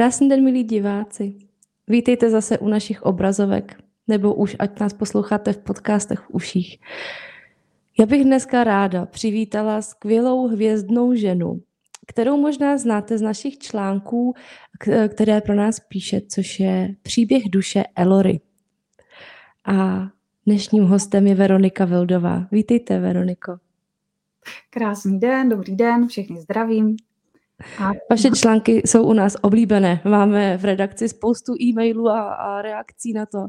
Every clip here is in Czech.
Krásný den, milí diváci. Vítejte zase u našich obrazovek, nebo už ať nás posloucháte v podcastech v uších. Já bych dneska ráda přivítala skvělou hvězdnou ženu, kterou možná znáte z našich článků, které pro nás píše, což je příběh duše Elory. A dnešním hostem je Veronika Vildová. Vítejte, Veroniko. Krásný den, dobrý den, všechny zdravím. Vaše články jsou u nás oblíbené. Máme v redakci spoustu e-mailů a, a reakcí na to,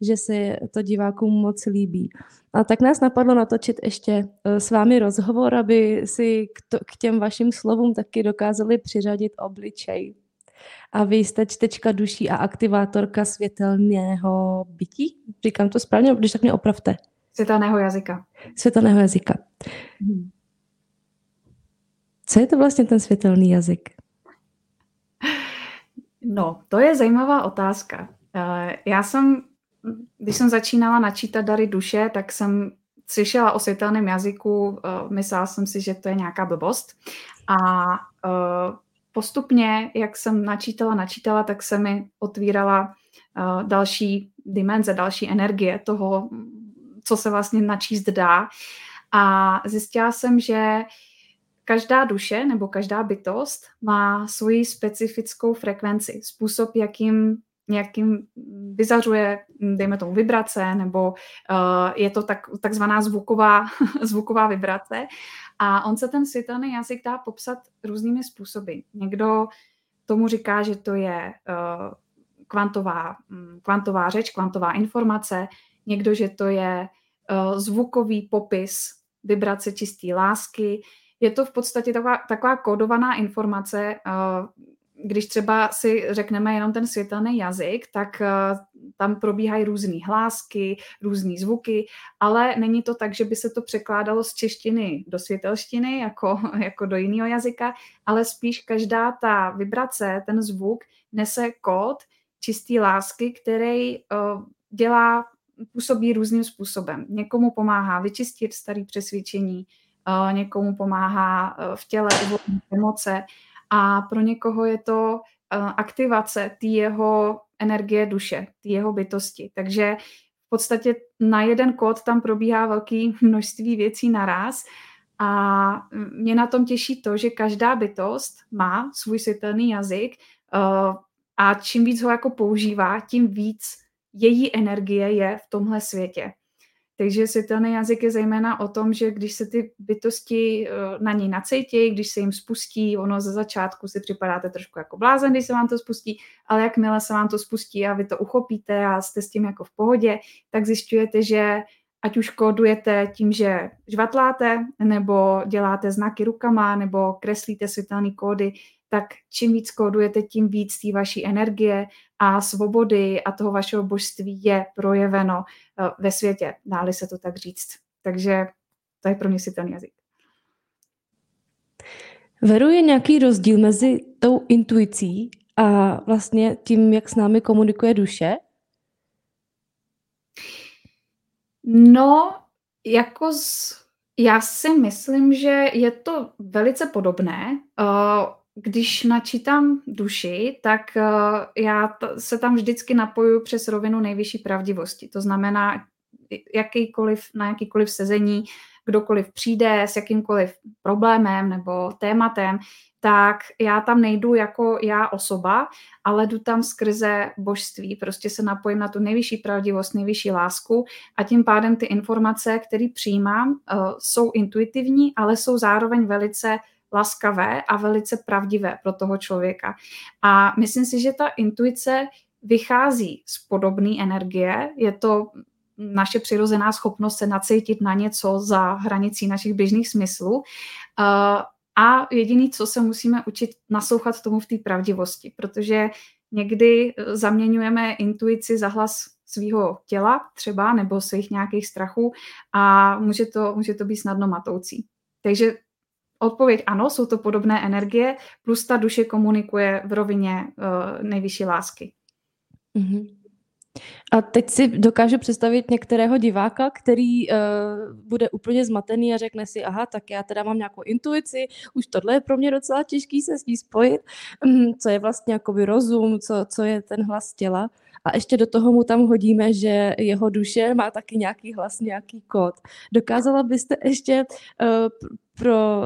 že se to divákům moc líbí. A tak nás napadlo natočit ještě eh, s vámi rozhovor, aby si k, to, k těm vašim slovům taky dokázali přiřadit obličej. A vy jste čtečka duší a aktivátorka světelného bytí? Říkám to správně, když tak mě opravte. Světelného jazyka. Světelného jazyka. Hmm. Co je to vlastně ten světelný jazyk? No, to je zajímavá otázka. Eh, já jsem, když jsem začínala načítat dary duše, tak jsem slyšela o světelném jazyku, eh, myslela jsem si, že to je nějaká blbost. A eh, postupně, jak jsem načítala, načítala, tak se mi otvírala další dimenze, další energie toho, co se vlastně načíst dá. A zjistila jsem, že každá duše nebo každá bytost má svoji specifickou frekvenci, způsob, jakým jakým vyzařuje, dejme tomu, vibrace, nebo uh, je to tak, takzvaná zvuková, zvuková vibrace. A on se ten světelný jazyk dá popsat různými způsoby. Někdo tomu říká, že to je uh, kvantová, um, kvantová řeč, kvantová informace, někdo, že to je uh, zvukový popis vibrace čisté lásky, je to v podstatě taková, taková kódovaná informace, eh, když třeba si řekneme jenom ten světelný jazyk, tak eh, tam probíhají různé hlásky, různé zvuky, ale není to tak, že by se to překládalo z češtiny do světelštiny, jako, jako do jiného jazyka, ale spíš každá ta vibrace, ten zvuk nese kód čistý lásky, který uh, dělá, působí různým způsobem. Někomu pomáhá vyčistit staré přesvědčení, někomu pomáhá e, v těle uvolnit emoce a pro někoho je to e, aktivace té jeho energie duše, té jeho bytosti. Takže v podstatě na jeden kód tam probíhá velké množství věcí naraz a mě na tom těší to, že každá bytost má svůj světelný jazyk e, a čím víc ho jako používá, tím víc její energie je v tomhle světě. Takže světelný jazyk je zejména o tom, že když se ty bytosti eh, na něj nacejtějí, když se jim spustí, ono ze začátku si připadáte trošku jako blázen, když se vám to spustí, ale jakmile se vám to spustí a vy to uchopíte a jste s tím jako v pohodě, tak zjišťujete, že ať už kódujete tím, že žvatláte, nebo děláte znaky rukama, nebo kreslíte světelné kódy, tak čím víc kódujete, tím víc té vaší energie a svobody a toho vašeho božství je projeveno eh, ve světě, dáli se to tak říct. Takže to je pro mě si ten jazyk. Veru je nějaký rozdíl mezi tou intuicí a vlastně tím, jak s námi komunikuje duše? No, jako z, já si myslím, že je to velice podobné. Uh, když načítám duši, tak uh, já se tam vždycky napoju přes rovinu nejvyšší pravdivosti. To znamená, jakýkoliv, na jakýkoliv sezení, kdokoliv přijde s jakýmkoliv problémem nebo tématem, tak já tam nejdu jako já osoba, ale jdu tam skrze božství. Prostě se napojím na tu nejvyšší pravdivost, nejvyšší lásku a tím pádem ty informace, které přijímám, uh, jsou intuitivní, ale jsou zároveň velice laskavé a velice pravdivé pro toho člověka. A myslím si, že ta intuice vychází z podobné energie. Je to naše přirozená schopnost se nacítit na něco za hranicí našich běžných smyslů. A jediný, co se musíme učit, naslouchat tomu v té pravdivosti, protože někdy zaměňujeme intuici za hlas svého těla třeba nebo svých nějakých strachů a může to, může to být snadno matoucí. Takže Odpověď ano, jsou to podobné energie, plus ta duše komunikuje v rovině uh, nejvyšší lásky. Mm-hmm. A teď si dokážu představit některého diváka, který uh, bude úplně zmatený a řekne si, aha, tak já teda mám nějakou intuici, už tohle je pro mě docela těžký se s ní spojit, um, co je vlastně jakoby rozum, co, co je ten hlas těla. A ještě do toho mu tam hodíme, že jeho duše má taky nějaký hlas, nějaký kód. Dokázala byste ještě uh, pro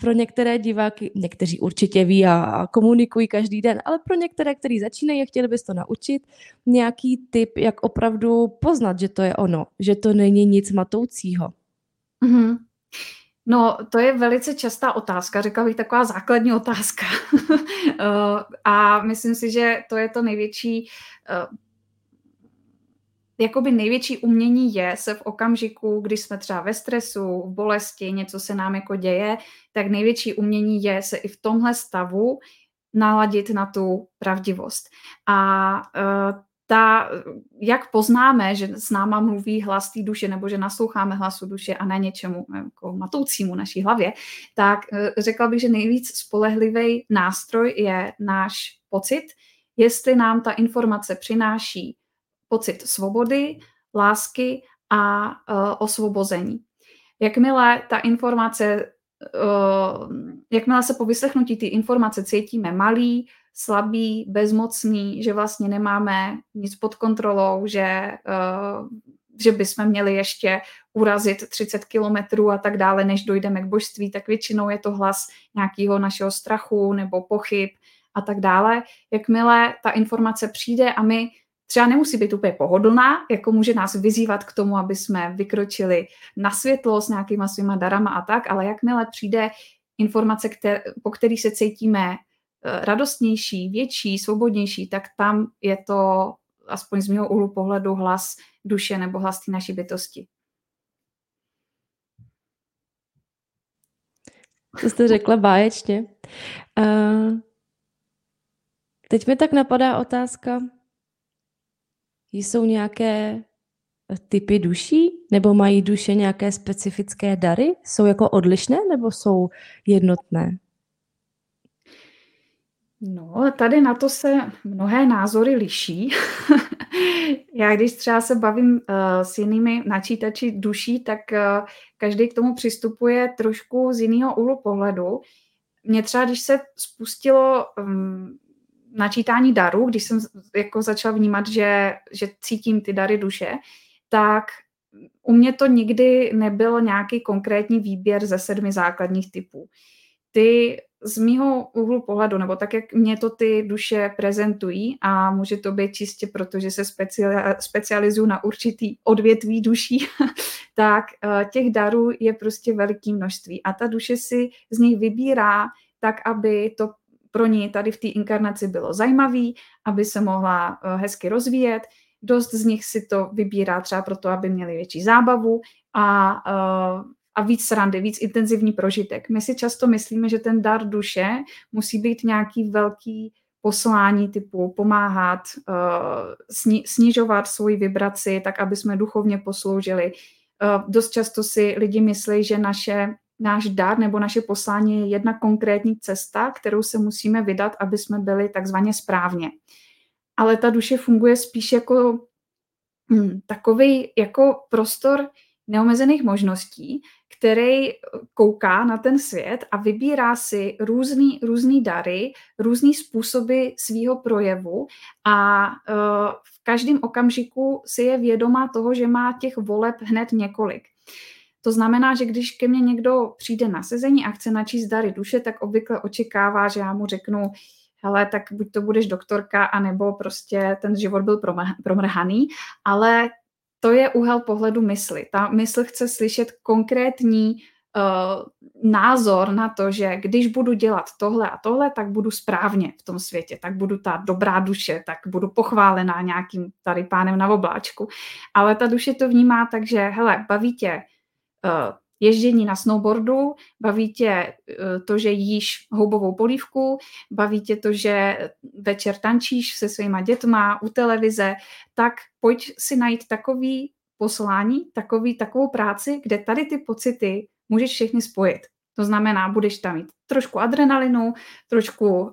pro některé diváky, někteří určitě ví a, komunikují každý den, ale pro některé, kteří začínají a chtěli bys to naučit, nějaký tip, jak opravdu poznat, že to je ono, že to není nic matoucího. Mm-hmm. No, to je velice častá otázka, řekla bych taková základní otázka. Eh, a myslím si, že to je to největší eh, jakoby největší umění je se v okamžiku, když jsme třeba ve stresu, v bolesti, něco se nám jako děje, tak největší umění je se i v tomhle stavu naladit na tu pravdivost. A uh, ta, jak poznáme, že s náma mluví hlas té duše nebo že nasloucháme hlasu duše a ne něčemu jako matoucímu naší hlavě, tak uh, řekla bych, že nejvíc spolehlivý nástroj je náš pocit, jestli nám ta informace přináší pocit svobody, lásky a uh, osvobození. Jakmile ta informace, uh, jakmile se po vyslechnutí ty informace cítíme malý, slabý, bezmocný, že vlastně nemáme nic pod kontrolou, že, uh, že bychom měli ještě urazit 30 kilometrů a tak dále, než dojdeme k božství, tak většinou je to hlas nějakého našeho strachu nebo pochyb a tak dále. Jakmile ta informace přijde a my třeba nemusí být úplně pohodlná, jako může nás vyzývat k tomu, aby jsme vykročili na světlo s nějakýma svýma darama a tak, ale jakmile přijde informace, kter- po který se cítíme eh, radostnější, větší, svobodnější, tak tam je to, aspoň z mého úhlu pohledu, hlas duše nebo hlas té naší bytosti. To jste řekla báječně. Uh, teď mi tak napadá otázka, jsou nějaké typy duší? Nebo mají duše nějaké specifické dary? Jsou jako odlišné nebo jsou jednotné? No, tady na to se mnohé názory liší. Já když třeba se bavím uh, s jinými načítači duší, tak uh, každý k tomu přistupuje trošku z jiného úhlu pohledu. Mně třeba, když se spustilo um, načítání darů, když jsem jako začala vnímat, že, že cítím ty dary duše, tak u mě to nikdy nebyl nějaký konkrétní výběr ze sedmi základních typů. Ty z mýho úhlu pohledu, nebo tak, jak mě to ty duše prezentují, a může to být čistě proto, že se specializuju na určitý odvětví duší, tak eh, těch darů je prostě veliký množství. A ta duše si z nich vybírá tak, aby to pro ní tady v té inkarnaci bylo zajímavý, aby se mohla eh, hezky rozvíjet. Dost z nich si to vybírá třeba proto, aby měli větší zábavu a, eh, a víc srandy, víc intenzivní prožitek. My si často myslíme, že ten dar duše musí být nějaký velký poslání typu pomáhat, uh, snižovat svoji vibraci, tak aby jsme duchovně posloužili. Uh, dost často si lidi myslí, že naše náš dar nebo naše poslání je jedna konkrétní cesta, kterou se musíme vydat, aby jsme byli takzvaně správně. Ale ta duše funguje spíš jako hm, takový jako prostor neomezených možností, který kouká na ten svět a vybírá si různý, různý dary, různý způsoby svýho projevu a uh, v každém okamžiku si je vědomá toho, že má těch voleb hned několik. To znamená, že když ke mně někdo přijde na sezení a chce načíst dary duše, tak obvykle očekává, že já mu řeknu, hele, tak buď to budeš doktorka, anebo prostě ten život byl promrhaný, ale to je úhel pohledu mysli. Ta mysl chce slyšet konkrétní uh, názor na to, že když budu dělat tohle a tohle, tak budu správně v tom světě, tak budu ta dobrá duše, tak budu pochválená nějakým tady pánem na obláčku. Ale ta duše to vnímá tak, že hele, baví tě Eh, ježdění na snowboardu, baví tě eh, to, že jíš houbovou polívku, baví tě to, že večer tančíš se svýma dětma u televize, tak pojď si najít takový poslání, takový, takovou práci, kde tady ty pocity můžeš všechny spojit. To znamená, budeš tam mít trošku adrenalinu, trošku mm,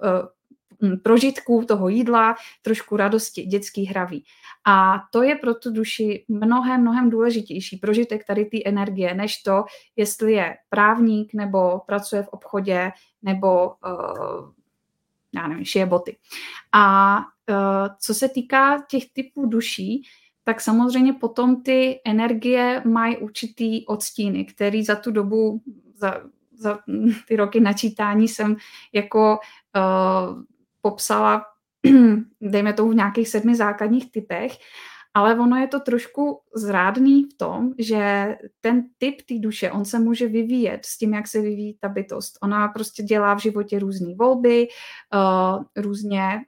prožitků toho jídla, trošku radosti, dětský hraví. A to je pro tu duši mnohem, mnohem důležitější prožitek tady té energie, než to, jestli je právník nebo pracuje v obchodě nebo uh, já nevím, šije boty. A uh, co se týká těch typů duší, tak samozřejmě potom ty energie mají určitý odstíny, který za tu dobu, za, za ty roky načítání jsem jako uh, popsala, dejme to v nějakých sedmi základních typech, ale ono je to trošku zrádný v tom, že ten typ té duše, on se může vyvíjet s tím, jak se vyvíjí ta bytost. Ona prostě dělá v životě různé volby, uh, různě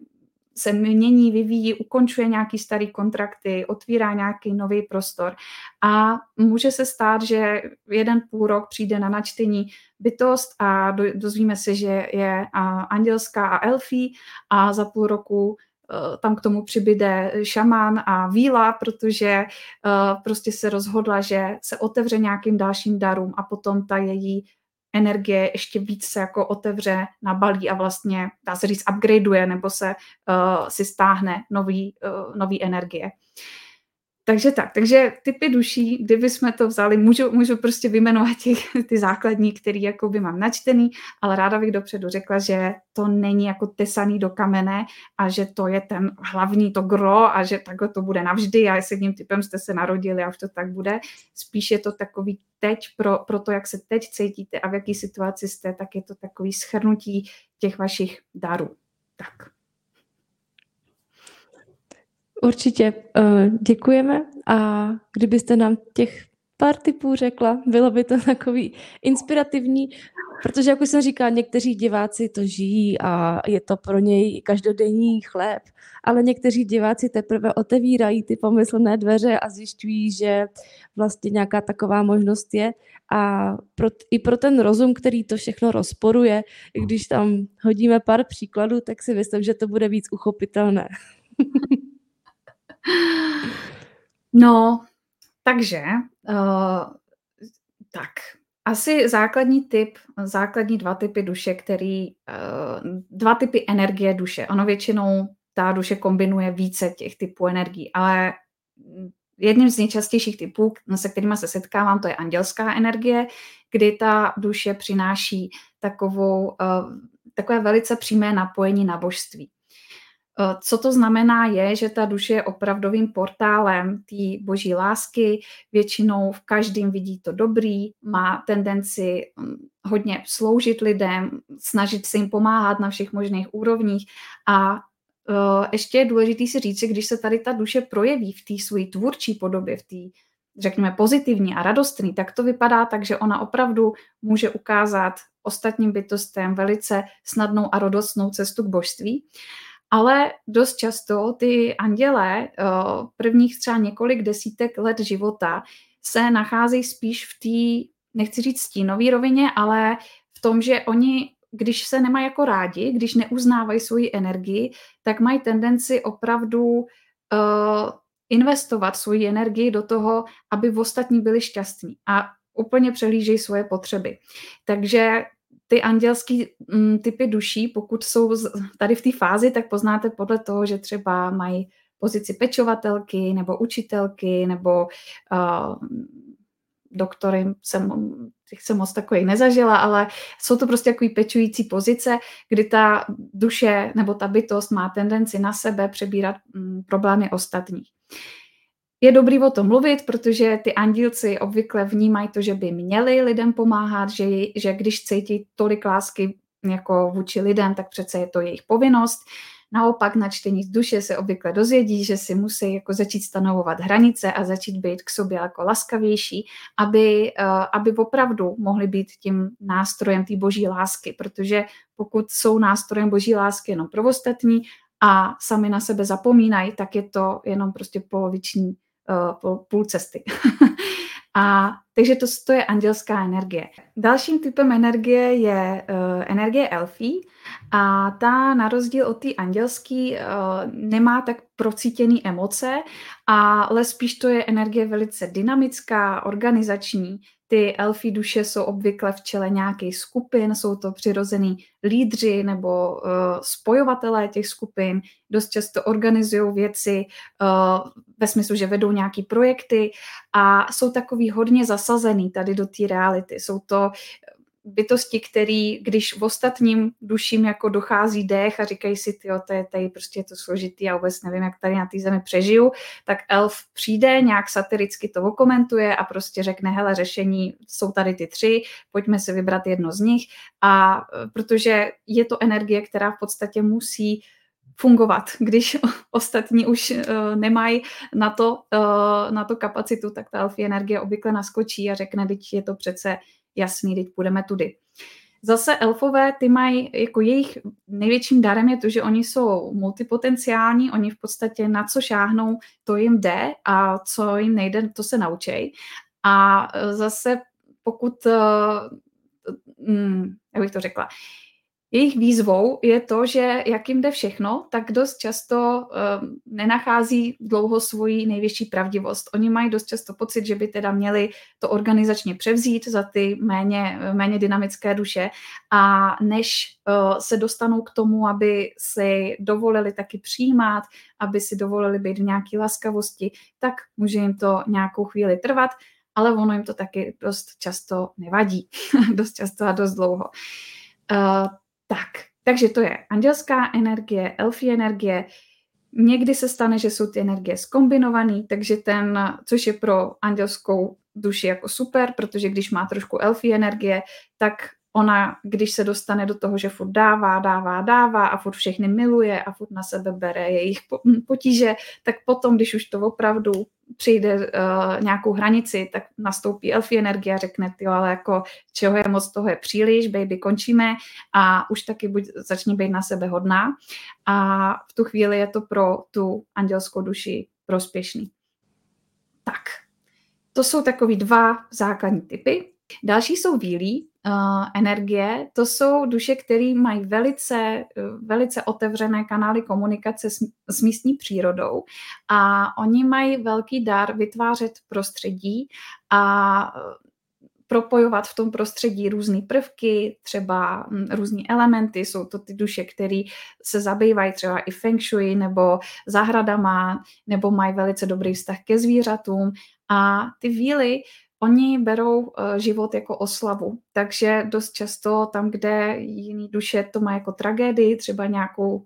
se mění, vyvíjí, ukončuje nějaký starý kontrakty, otvírá nějaký nový prostor. A může se stát, že jeden půl rok přijde na načtení bytost a dozvíme se, že je andělská a elfí a za půl roku e, tam k tomu přibyde šamán a víla, protože e, prostě se rozhodla, že se otevře nějakým dalším darům a potom ta její energie ještě víc se jako otevře, nabalí a vlastně, dá se říct, upgradeuje nebo se uh, si stáhne nový, uh, nový energie. Takže tak, takže typy duší, kdyby jsme to vzali, můžu, můžu prostě vyjmenovat těch, ty základní, který jako by mám načtený, ale ráda bych dopředu řekla, že to není jako tesaný do kamene a že to je ten hlavní, to gro a že takhle to bude navždy a s jedním typem jste se narodili a už to tak bude. Spíš je to takový teď pro, pro to, jak se teď cítíte a v jaký situaci jste, tak je to takový schrnutí těch vašich darů. Tak. Určitě uh, děkujeme a kdybyste nám těch pár typů řekla, bylo by to takový inspirativní, protože, jak už jsem říkala, někteří diváci to žijí a je to pro něj každodenní chléb, ale někteří diváci teprve otevírají ty pomyslné dveře a zjišťují, že vlastně nějaká taková možnost je a pro, i pro ten rozum, který to všechno rozporuje, když tam hodíme pár příkladů, tak si myslím, že to bude víc uchopitelné. No, takže uh, tak, asi základní typ, základní dva typy duše, který, uh, dva typy energie duše. Ono většinou ta duše kombinuje více těch typů energií, ale jedním z nejčastějších typů, se kterými se setkávám, to je andělská energie, kdy ta duše přináší takovou, uh, takové velice přímé napojení na božství. Eh, co to znamená je, že ta duše je opravdovým portálem té boží lásky, většinou v každém vidí to dobrý, má tendenci hm, hodně sloužit lidem, snažit se jim pomáhat na všech možných úrovních a uh, ještě je důležité si říct, že když se tady ta duše projeví v té své tvůrčí podobě, v té řekněme pozitivní a radostný, tak to vypadá tak, že ona opravdu může ukázat ostatním bytostem velice snadnou a radostnou cestu k božství. Ale dost často ty anděle eh, prvních třeba několik desítek let života se nacházejí spíš v té, nechci říct stínové rovině, ale v tom, že oni, když se nemají jako rádi, když neuznávají svoji energii, tak mají tendenci opravdu uh, investovat svoji energii do toho, aby ostatní byli šťastní a úplně přehlížejí svoje potřeby. Takže ty andělský mm, typy duší, pokud jsou tady v té fázi, tak poznáte podle toho, že třeba mají pozici pečovatelky nebo učitelky nebo uh, doktory jsem, těch jsem moc takových nezažila, ale jsou to prostě takový pečující pozice, kdy ta duše nebo ta bytost má tendenci na sebe přebírat mm, problémy ostatních. Je dobrý o tom mluvit, protože ty andílci obvykle vnímají to, že by měli lidem pomáhat, že, že když cítí tolik lásky jako vůči lidem, tak přece je to jejich povinnost. Naopak na čtení z duše se obvykle dozvědí, že si musí jako začít stanovovat hranice a začít být k sobě jako laskavější, aby, uh, aby opravdu mohli být tím nástrojem té boží lásky, protože pokud jsou nástrojem boží lásky jenom pro ostatní a sami na sebe zapomínají, tak je to jenom prostě poloviční uh, půl cesty. a takže to, to je andělská energie. Dalším typem energie je uh, energie elfí A ta na rozdíl od té andělský uh, nemá tak procítěný emoce, ale spíš to je energie velice dynamická, organizační. Ty elfí duše jsou obvykle v čele nějakých skupin, jsou to přirozený lídři nebo uh, spojovatelé těch skupin, dost často organizují věci uh, ve smyslu, že vedou nějaký projekty a jsou takový hodně zasazený tady do té reality. Jsou to bytosti, který, když v ostatním duším jako dochází dech a říkají si, jo, to je tady prostě je to složitý, já vůbec nevím, jak tady na té zemi přežiju, tak elf přijde, nějak satiricky to okomentuje a prostě řekne, hele, řešení jsou tady ty tři, pojďme si vybrat jedno z nich a e, protože je to energie, která v podstatě musí fungovat. Když ostatní už uh, nemají na to, uh, na to kapacitu, tak ta elfí energie obvykle naskočí a řekne, teď je to přece jasný, teď půjdeme tudy. Zase elfové, ty mají, jako jejich největším darem je to, že oni jsou multipotenciální, oni v podstatě na co šáhnou, to jim jde a co jim nejde, to se naučej. A zase pokud, uh, jak bych to řekla, jejich výzvou je to, že jak jim jde všechno, tak dost často uh, nenachází dlouho svoji největší pravdivost. Oni mají dost často pocit, že by teda měli to organizačně převzít za ty méně, méně dynamické duše a než uh, se dostanou k tomu, aby si dovolili taky přijímat, aby si dovolili být v nějaké laskavosti, tak může jim to nějakou chvíli trvat, ale ono jim to taky dost často nevadí. dost často a dost dlouho. Uh, tak, takže to je andělská energie, elfí energie. Někdy se stane, že jsou ty energie skombinované, takže ten, což je pro andělskou duši jako super, protože když má trošku elfí energie, tak ona, když se dostane do toho, že furt dává, dává, dává a furt všechny miluje a furt na sebe bere jejich potíže, tak potom, když už to opravdu přijde uh, nějakou hranici, tak nastoupí elfí energie a řekne, ty ale jako čeho je moc, toho je příliš, baby, končíme a už taky buď začni být na sebe hodná a v tu chvíli je to pro tu andělskou duši prospěšný. Tak, to jsou takový dva základní typy. Další jsou vílí energie. To jsou duše, které mají velice, velice otevřené kanály komunikace s, s místní přírodou a oni mají velký dar vytvářet prostředí a propojovat v tom prostředí různé prvky, třeba hm, různé elementy, jsou to ty duše, které se zabývají třeba i feng shui nebo zahradama, nebo mají velice dobrý vztah ke zvířatům a ty víly Oni berou uh, život jako oslavu, takže dost často tam, kde jiný duše to má jako tragédii, třeba nějakou,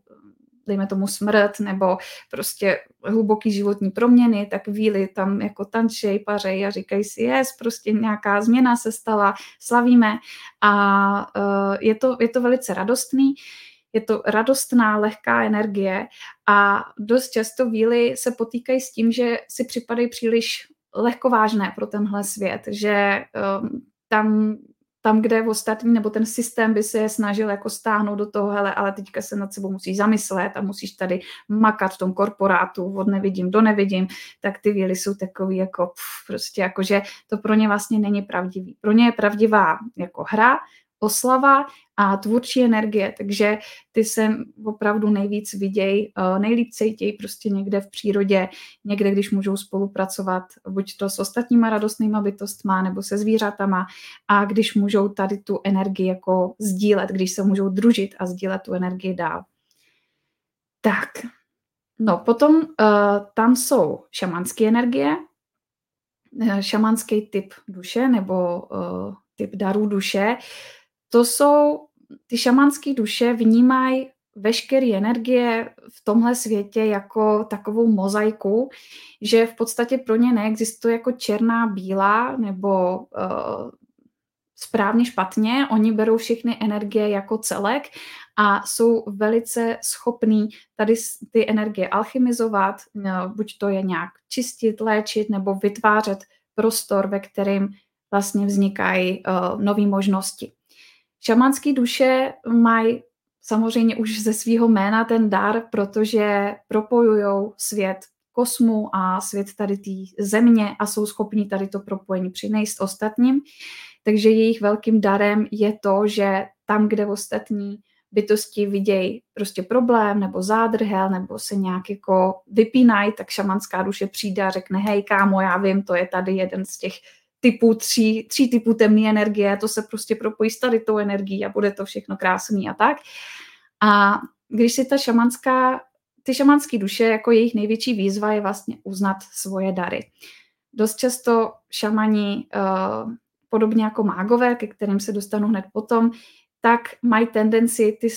dejme tomu smrt, nebo prostě hluboký životní proměny, tak víly tam jako tančej, pařej a říkají si, yes, prostě nějaká změna se stala, slavíme a uh, je, to, je to velice radostný. Je to radostná, lehká energie a dost často víly se potýkají s tím, že si připadají příliš lehkovážné pro tenhle svět, že um, tam, tam, kde ostatní, nebo ten systém by se je snažil jako stáhnout do toho, hele, ale teďka se nad sebou musí zamyslet a musíš tady makat v tom korporátu, od nevidím do nevidím, tak ty víly jsou takový jako pff, prostě jako, že to pro ně vlastně není pravdivý. Pro ně je pravdivá jako hra, oslava a tvůrčí energie, takže ty se opravdu nejvíc vidějí, eh, nejlíp cítějí prostě někde v přírodě, někde, když můžou spolupracovat buď to s ostatníma radostnýma bytostma nebo se zvířatama. A když můžou tady tu energii jako sdílet, když se můžou družit a sdílet tu energii dál. Tak, no potom uh, tam jsou šamanské energie, eh, šamanský typ duše nebo uh, typ darů duše, to jsou, ty šamanské duše vnímají veškeré energie v tomhle světě jako takovou mozaiku, že v podstatě pro ně neexistuje jako černá, bílá nebo uh, správně špatně. Oni berou všechny energie jako celek a jsou velice schopní tady ty energie alchymizovat, no, buď to je nějak čistit, léčit nebo vytvářet prostor, ve kterým vlastně vznikají uh, nové možnosti. Šamanské duše mají samozřejmě už ze svého jména ten dar, protože propojují svět kosmu a svět tady té země a jsou schopni tady to propojení přinést ostatním. Takže jejich velkým darem je to, že tam, kde ostatní bytosti vidějí prostě problém nebo zádrhel nebo se nějak jako vypínají, tak šamanská duše přijde a řekne, hej kámo, já vím, to je tady jeden z těch typů, tří, tří typů temné energie, to se prostě propojí s tady tou energií a bude to všechno krásný a tak. A když si ta šamanská, ty šamanské duše, jako jejich největší výzva je vlastně uznat svoje dary. Dost často šamani, uh, podobně jako mágové, ke kterým se dostanu hned potom, tak mají tendenci ty,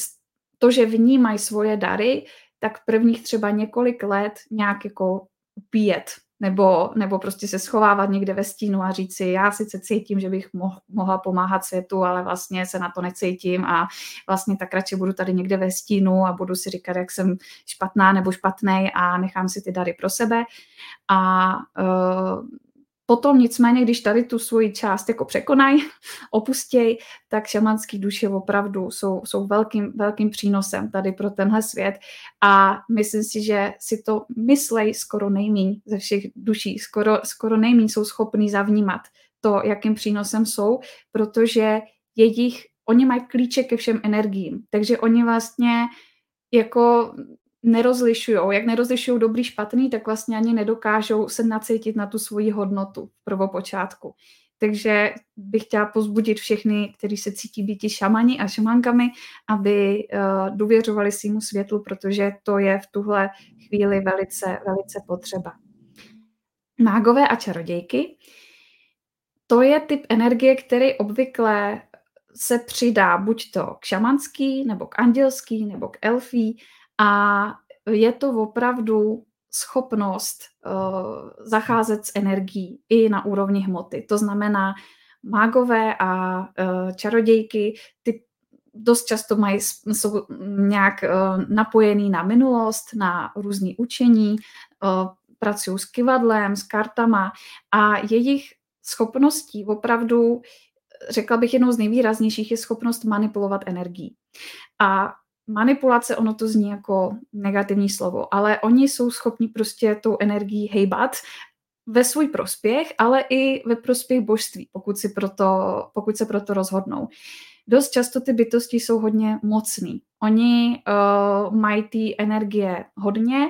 to, že vnímají svoje dary, tak prvních třeba několik let nějak jako upíjet, nebo, nebo prostě se schovávat někde ve stínu a říct si, já sice cítím, že bych moh, mohla pomáhat světu, ale vlastně se na to necítím a vlastně tak radši budu tady někde ve stínu a budu si říkat, jak jsem špatná nebo špatnej a nechám si ty dary pro sebe. A uh, Potom nicméně, když tady tu svoji část jako překonají, opustějí, tak šamanský duše opravdu jsou, jsou velkým, velkým přínosem tady pro tenhle svět. A myslím si, že si to myslej skoro nejmíň ze všech duší, skoro, skoro nejmíň jsou schopní zavnímat to, jakým přínosem jsou, protože jejich, oni mají klíče ke všem energiím, takže oni vlastně jako nerozlišují. Jak nerozlišují dobrý, špatný, tak vlastně ani nedokážou se nacítit na tu svoji hodnotu v prvopočátku. Takže bych chtěla pozbudit všechny, kteří se cítí být šamani a šamankami, aby uh, důvěřovali svýmu světlu, protože to je v tuhle chvíli velice, velice potřeba. Mágové a čarodějky. To je typ energie, který obvykle se přidá buď to k šamanský, nebo k andělský, nebo k elfí, a je to opravdu schopnost uh, zacházet s energií i na úrovni hmoty. To znamená, mágové a uh, čarodějky, ty dost často mají, jsou nějak uh, napojený na minulost, na různé učení, uh, pracují s kivadlem, s kartama a jejich schopností opravdu, řekla bych, jednou z nejvýraznějších je schopnost manipulovat energií. A manipulace, ono to zní jako negativní slovo, ale oni jsou schopni prostě tou energií hejbat ve svůj prospěch, ale i ve prospěch božství, pokud, si proto, pokud se proto rozhodnou. Dost často ty bytosti jsou hodně mocný. Oni uh, mají ty energie hodně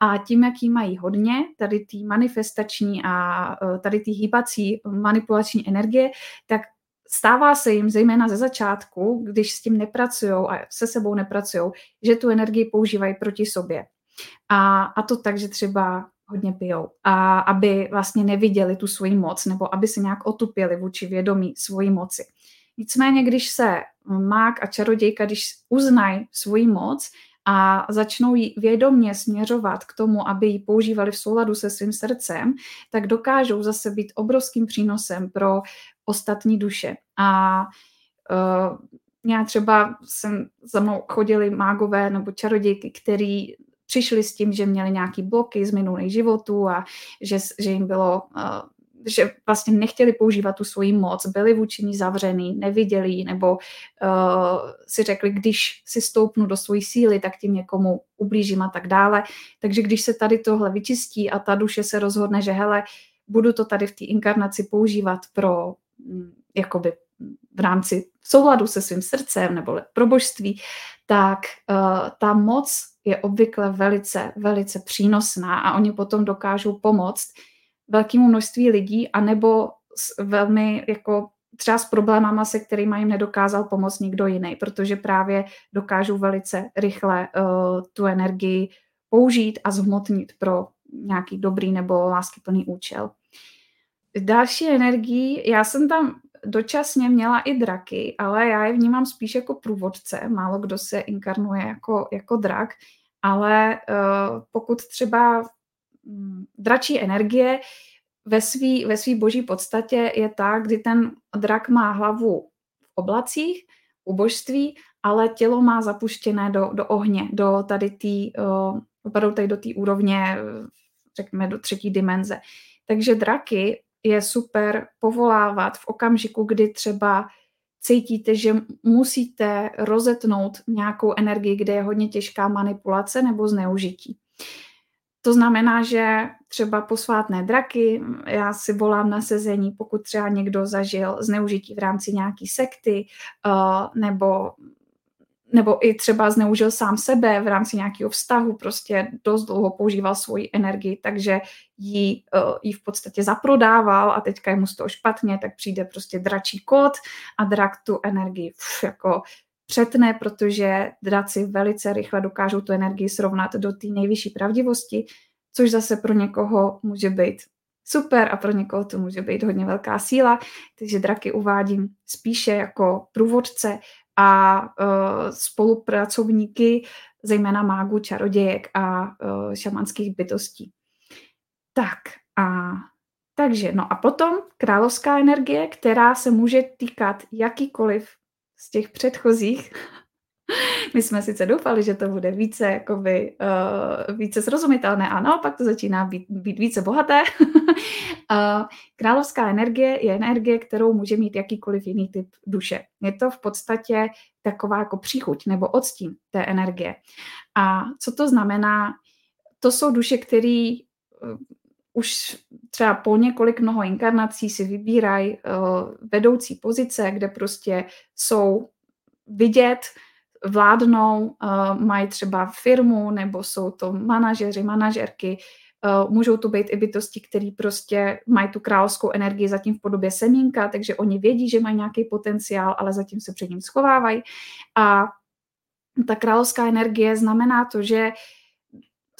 a tím, jak jí mají hodně, tady ty manifestační a uh, tady ty hýbací manipulační energie, tak stává se jim, zejména ze začátku, když s tím nepracují a se sebou nepracují, že tu energii používají proti sobě. A, a to tak, že třeba hodně pijou. A aby vlastně neviděli tu svoji moc, nebo aby se nějak otupili vůči vědomí svojí moci. Nicméně, když se mák a čarodějka, když uznají svoji moc a začnou ji vědomně směřovat k tomu, aby ji používali v souladu se svým srdcem, tak dokážou zase být obrovským přínosem pro ostatní duše. A uh, já třeba jsem za mnou chodili mágové nebo čarodějky, který přišli s tím, že měli nějaký bloky z minulých životů a že, že jim bylo, uh, že vlastně nechtěli používat tu svoji moc, byli vůči ní zavřený, neviděli nebo uh, si řekli, když si stoupnu do svojí síly, tak tím někomu ublížím a tak dále. Takže když se tady tohle vyčistí a ta duše se rozhodne, že hele, budu to tady v té inkarnaci používat pro jakoby v rámci souladu se svým srdcem nebo pro božství, tak uh, ta moc je obvykle velice, velice přínosná a oni potom dokážou pomoct velkému množství lidí anebo s velmi jako třeba s problémama, se kterými jim nedokázal pomoct nikdo jiný, protože právě dokážou velice rychle uh, tu energii použít a zhmotnit pro nějaký dobrý nebo láskyplný účel. Další energií, já jsem tam dočasně měla i draky, ale já je vnímám spíš jako průvodce. Málo kdo se inkarnuje jako, jako drak, ale uh, pokud třeba um, dračí energie ve své ve svý boží podstatě je ta, kdy ten drak má hlavu v oblacích, u božství, ale tělo má zapuštěné do, do ohně, do tady té, uh, tady do té úrovně, řekněme, do třetí dimenze. Takže draky je super povolávat v okamžiku, kdy třeba cítíte, že musíte rozetnout nějakou energii, kde je hodně těžká manipulace nebo zneužití. To znamená, že třeba posvátné draky, já si volám na sezení, pokud třeba někdo zažil zneužití v rámci nějaký sekty, uh, nebo nebo i třeba zneužil sám sebe v rámci nějakého vztahu, prostě dost dlouho používal svoji energii, takže ji, uh, ji v podstatě zaprodával a teďka je mu z toho špatně, tak přijde prostě dračí kot a drak tu energii pf, jako přetne, protože draci velice rychle dokážou tu energii srovnat do té nejvyšší pravdivosti, což zase pro někoho může být super a pro někoho to může být hodně velká síla, takže draky uvádím spíše jako průvodce a uh, spolupracovníky, zejména mágů, čarodějek a uh, šamanských bytostí. Tak a takže, no a potom královská energie, která se může týkat jakýkoliv z těch předchozích My jsme sice doufali, že to bude více, jakoby, uh, více srozumitelné a naopak to začíná být, být více bohaté. královská energie je energie, kterou může mít jakýkoliv jiný typ duše. Je to v podstatě taková jako příchuť nebo odstín té energie. A co to znamená? To jsou duše, které uh, už třeba po několik mnoho inkarnací si vybírají uh, vedoucí pozice, kde prostě jsou vidět, vládnou, uh, mají třeba firmu, nebo jsou to manažeři, manažerky, uh, můžou to být i bytosti, které prostě mají tu královskou energii zatím v podobě semínka, takže oni vědí, že mají nějaký potenciál, ale zatím se před ním schovávají. A ta královská energie znamená to, že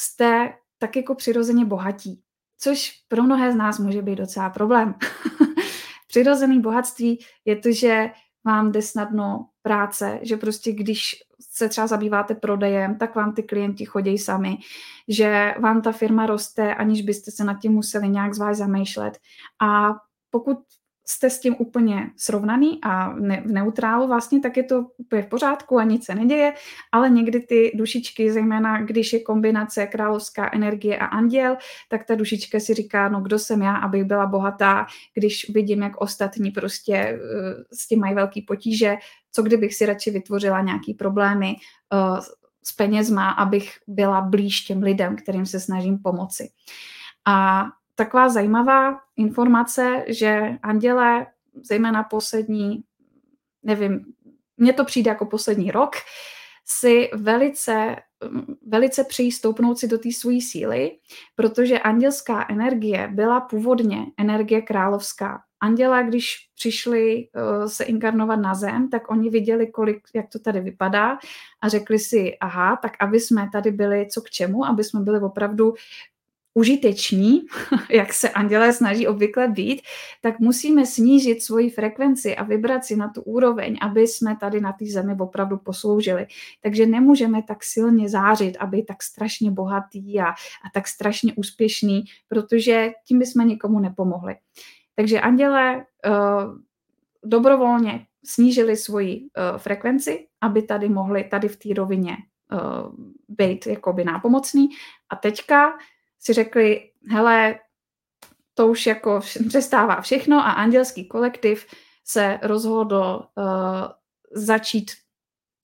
jste tak jako přirozeně bohatí, což pro mnohé z nás může být docela problém. Přirozený bohatství je to, že vám jde snadno práce, že prostě když se třeba zabýváte prodejem, tak vám ty klienti chodí sami, že vám ta firma roste, aniž byste se nad tím museli nějak zvlášť zamýšlet. A pokud jste s tím úplně srovnaný a ne, v neutrálu vlastně, tak je to úplně v pořádku a nic se neděje, ale někdy ty dušičky, zejména když je kombinace královská energie a anděl, tak ta dušička si říká, no kdo jsem já, abych byla bohatá, když vidím, jak ostatní prostě uh, s tím mají velký potíže, co kdybych si radši vytvořila nějaký problémy uh, s penězma, abych byla blíž těm lidem, kterým se snažím pomoci. A taková zajímavá informace, že anděle, zejména poslední, nevím, mně to přijde jako poslední rok, si velice, velice přijí stoupnout si do té své síly, protože andělská energie byla původně energie královská. Anděla, když přišli uh, se inkarnovat na zem, tak oni viděli, kolik, jak to tady vypadá a řekli si, aha, tak aby jsme tady byli co k čemu, aby jsme byli opravdu užiteční, jak se andělé snaží obvykle být, tak musíme snížit svoji frekvenci a vybrat si na tu úroveň, aby jsme tady na té zemi opravdu posloužili. Takže nemůžeme tak silně zářit, aby tak strašně bohatý a, a tak strašně úspěšný, protože tím bychom nikomu nepomohli. Takže andělé uh, dobrovolně snížili svoji uh, frekvenci, aby tady mohli tady v té rovině uh, být jakoby nápomocný. A teďka si řekli, hele, to už jako přestává všechno a andělský kolektiv se rozhodl uh, začít,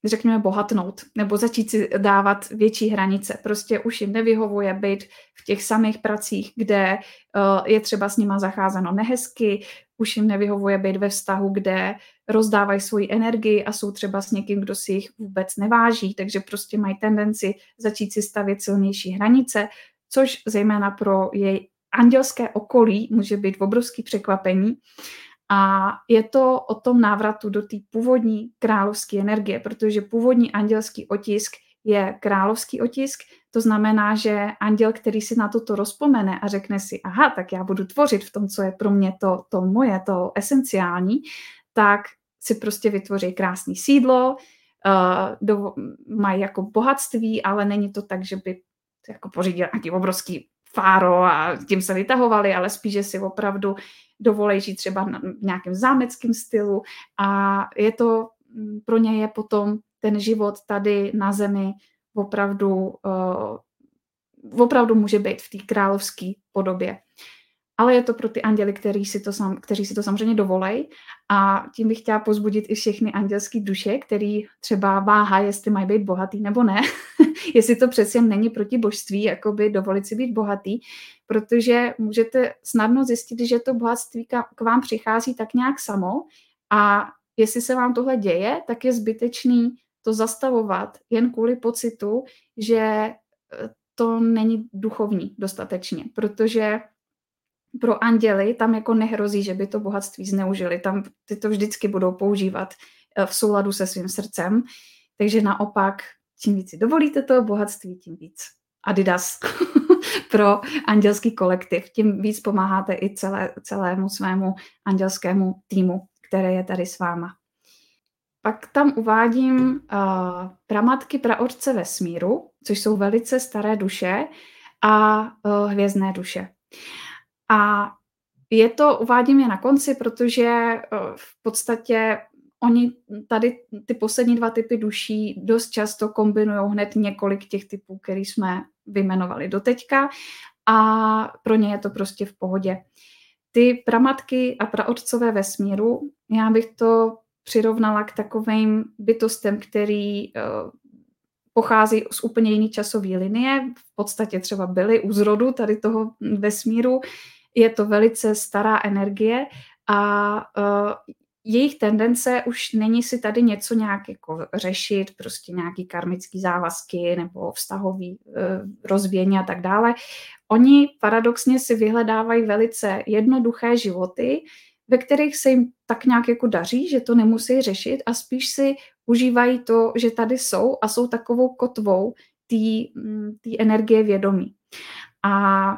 řekněme, bohatnout nebo začít si dávat větší hranice. Prostě už jim nevyhovuje být v těch samých pracích, kde uh, je třeba s nima zacházeno nehezky, už jim nevyhovuje být ve vztahu, kde rozdávají svoji energii a jsou třeba s někým, kdo si jich vůbec neváží, takže prostě mají tendenci začít si stavět silnější hranice, což zejména pro její andělské okolí může být obrovský překvapení. A je to o tom návratu do té původní královské energie, protože původní andělský otisk je královský otisk, to znamená, že anděl, který si na toto rozpomene a řekne si, aha, tak já budu tvořit v tom, co je pro mě to, to moje, to esenciální, tak si prostě vytvoří krásné sídlo, uh, do, mají jako bohatství, ale není to tak, že by jako pořídil nějaký obrovský fáro a tím se vytahovali, ale spíš, že si opravdu dovolej žít třeba v nějakém zámeckém stylu. A je to, mm, pro ně je potom ten život tady na zemi opravdu, uh, opravdu může být v té královské podobě ale je to pro ty anděly, kteří si to, sam, kteří si to samozřejmě dovolej. A tím bych chtěla pozbudit i všechny andělské duše, který třeba váhá, jestli mají být bohatý nebo ne, jestli to přesně není proti božství, jakoby dovolit si být bohatý, protože můžete snadno zjistit, že to bohatství k vám přichází tak nějak samo. A jestli se vám tohle děje, tak je zbytečný to zastavovat jen kvůli pocitu, že eh, to není duchovní dostatečně, protože pro anděly tam jako nehrozí, že by to bohatství zneužili. Tam ty to vždycky budou používat eh, v souladu se svým srdcem. Takže naopak, čím víc si dovolíte to bohatství, tím víc Adidas pro andělský kolektiv. Tím víc pomáháte i celé, celému svému andělskému týmu, který je tady s váma. Pak tam uvádím uh, pramatky praorce vesmíru, což jsou velice staré duše a uh, hvězdné duše. A je to, uvádím je na konci, protože uh, v podstatě oni tady ty poslední dva typy duší dost často kombinují hned několik těch typů, který jsme vyjmenovali doteďka a pro ně je to prostě v pohodě. Ty pramatky a praotcové vesmíru, já bych to přirovnala k takovým bytostem, který uh, pochází z úplně jiný časové linie, v podstatě třeba byly u zrodu tady toho vesmíru, je to velice stará energie a uh, jejich tendence už není si tady něco nějak jako řešit, prostě nějaký karmický závazky nebo vztahový uh, rozvíjení a tak dále. Oni paradoxně si vyhledávají velice jednoduché životy, ve kterých se jim tak nějak jako daří, že to nemusí řešit a spíš si užívají to, že tady jsou a jsou takovou kotvou té mm, energie vědomí. A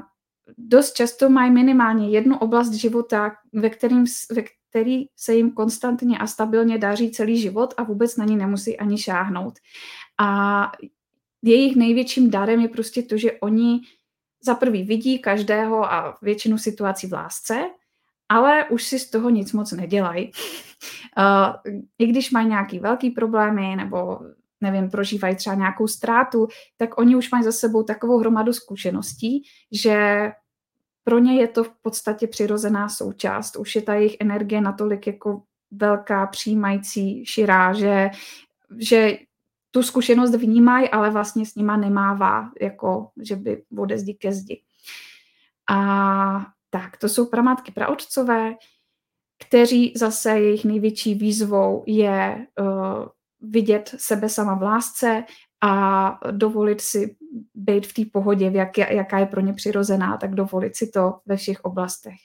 dost často mají minimálně jednu oblast života, ve, kterým, ve který se jim konstantně a stabilně daří celý život a vůbec na ní nemusí ani šáhnout. A jejich největším darem je prostě to, že oni za prvý vidí každého a většinu situací v lásce, ale už si z toho nic moc nedělají. Uh, I když mají nějaký velký problémy nebo nevím, prožívají třeba nějakou ztrátu, tak oni už mají za sebou takovou hromadu zkušeností, že pro ně je to v podstatě přirozená součást. Už je ta jejich energie natolik jako velká, přijímající, širá, že, že tu zkušenost vnímají, ale vlastně s nima nemává, jako že by ode zdi ke zdi. A tak, to jsou pramátky praotcové, kteří zase jejich největší výzvou je uh, vidět sebe sama v lásce a dovolit si být v té pohodě, v jak, jaká je pro ně přirozená, tak dovolit si to ve všech oblastech.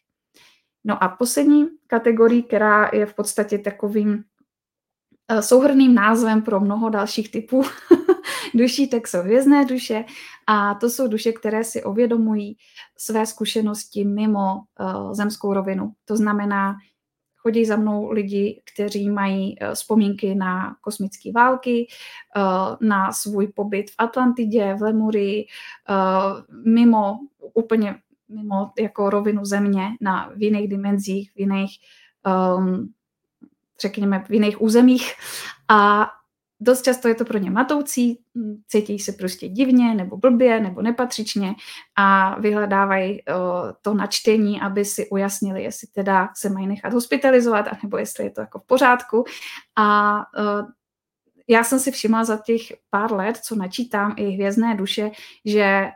No a poslední kategorii, která je v podstatě takovým uh, souhrným názvem pro mnoho dalších typů duší, tak jsou hvězdné duše a to jsou duše, které si ovědomují své zkušenosti mimo uh, zemskou rovinu. To znamená, chodí za mnou lidi, kteří mají uh, vzpomínky na kosmické války, uh, na svůj pobyt v Atlantidě, v Lemurii, uh, mimo, úplně mimo jako rovinu země, na, v jiných dimenzích, v jiných um, řekněme, v jiných územích. A dost často je to pro ně matoucí, cítí se prostě divně nebo blbě nebo nepatřičně a vyhledávají to načtení, aby si ujasnili, jestli teda se mají nechat hospitalizovat, nebo jestli je to jako v pořádku. A já jsem si všimla za těch pár let, co načítám i hvězdné duše, že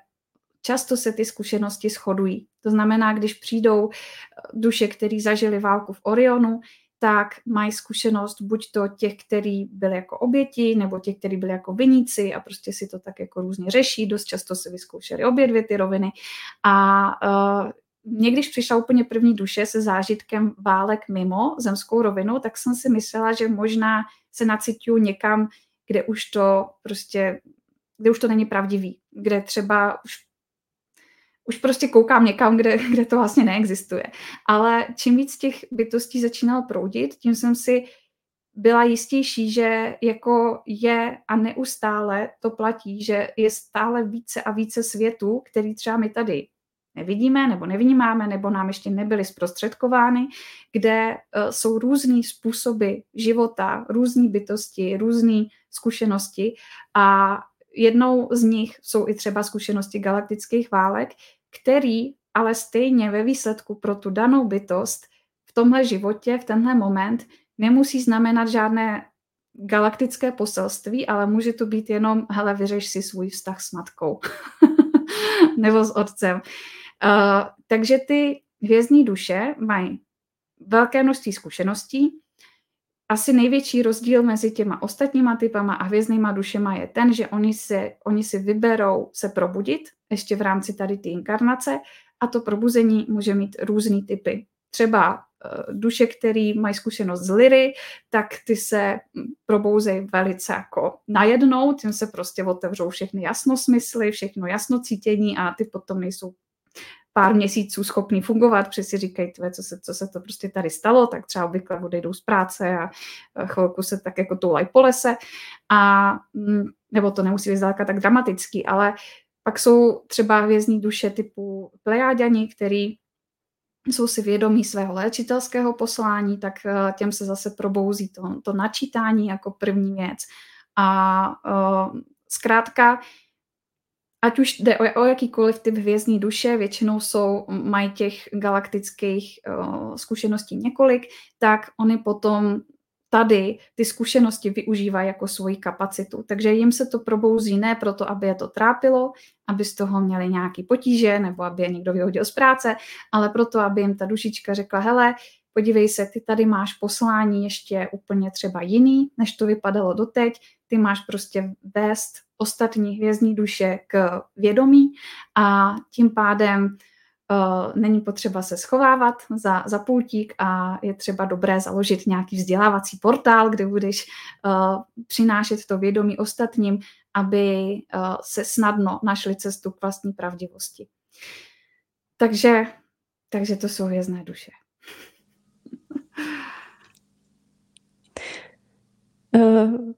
často se ty zkušenosti shodují. To znamená, když přijdou duše, které zažili válku v Orionu, tak mají zkušenost buď to těch, který byli jako oběti, nebo těch, kteří byli jako viníci a prostě si to tak jako různě řeší. Dost často si vyzkoušeli obě dvě ty roviny. A uh, mě, když přišla úplně první duše se zážitkem válek mimo zemskou rovinu, tak jsem si myslela, že možná se nacituju někam, kde už to prostě, kde už to není pravdivý, kde třeba už už prostě koukám někam, kde, kde to vlastně neexistuje. Ale čím víc těch bytostí začínalo proudit, tím jsem si byla jistější, že jako je a neustále to platí, že je stále více a více světů, který třeba my tady nevidíme nebo nevnímáme, nebo nám ještě nebyly zprostředkovány, kde uh, jsou různý způsoby života, různé bytosti, různé zkušenosti a jednou z nich jsou i třeba zkušenosti galaktických válek, který ale stejně ve výsledku pro tu danou bytost v tomhle životě, v tenhle moment nemusí znamenat žádné galaktické poselství, ale může to být jenom, hele, vyřeš si svůj vztah s matkou. Nebo s otcem. Uh, takže ty hvězdní duše mají velké množství zkušeností, asi největší rozdíl mezi těma ostatníma typama a hvězdnýma dušema je ten, že oni, se, oni si vyberou se probudit ještě v rámci tady ty inkarnace a to probuzení může mít různý typy. Třeba eh, duše, které mají zkušenost z liry, tak ty se hm, probouzejí velice jako najednou, tím se prostě otevřou všechny jasnosmysly, všechno jasnocítění a ty potom nejsou pár měsíců schopný fungovat, protože si říkají, tvé, co, se, co se to prostě tady stalo, tak třeba obvykle odejdou z práce a chvilku se tak jako toulaj po lese. A, hm, nebo to nemusí být zdaleka tak dramatický, ale pak jsou třeba hvězdní duše typu plejáďani, který jsou si vědomí svého léčitelského poslání, tak eh, těm se zase probouzí to, to načítání jako první věc. A uh, zkrátka, ať už jde o, o jakýkoliv typ hvězdní duše, většinou jsou, mají těch galaktických uh, zkušeností několik, tak oni potom tady ty zkušenosti využívají jako svoji kapacitu. Takže jim se to probouzí ne proto, aby je to trápilo, aby z toho měli nějaký potíže nebo aby je někdo vyhodil z práce, ale proto, aby jim ta dušička řekla, hele, podívej se, ty tady máš poslání ještě úplně třeba jiný, než to vypadalo doteď, ty máš prostě vést ostatní hvězdní duše k vědomí a tím pádem není potřeba se schovávat za, za pultík a je třeba dobré založit nějaký vzdělávací portál, kde budeš uh, přinášet to vědomí ostatním, aby uh, se snadno našli cestu k vlastní pravdivosti. Takže, takže to jsou hvězdné duše.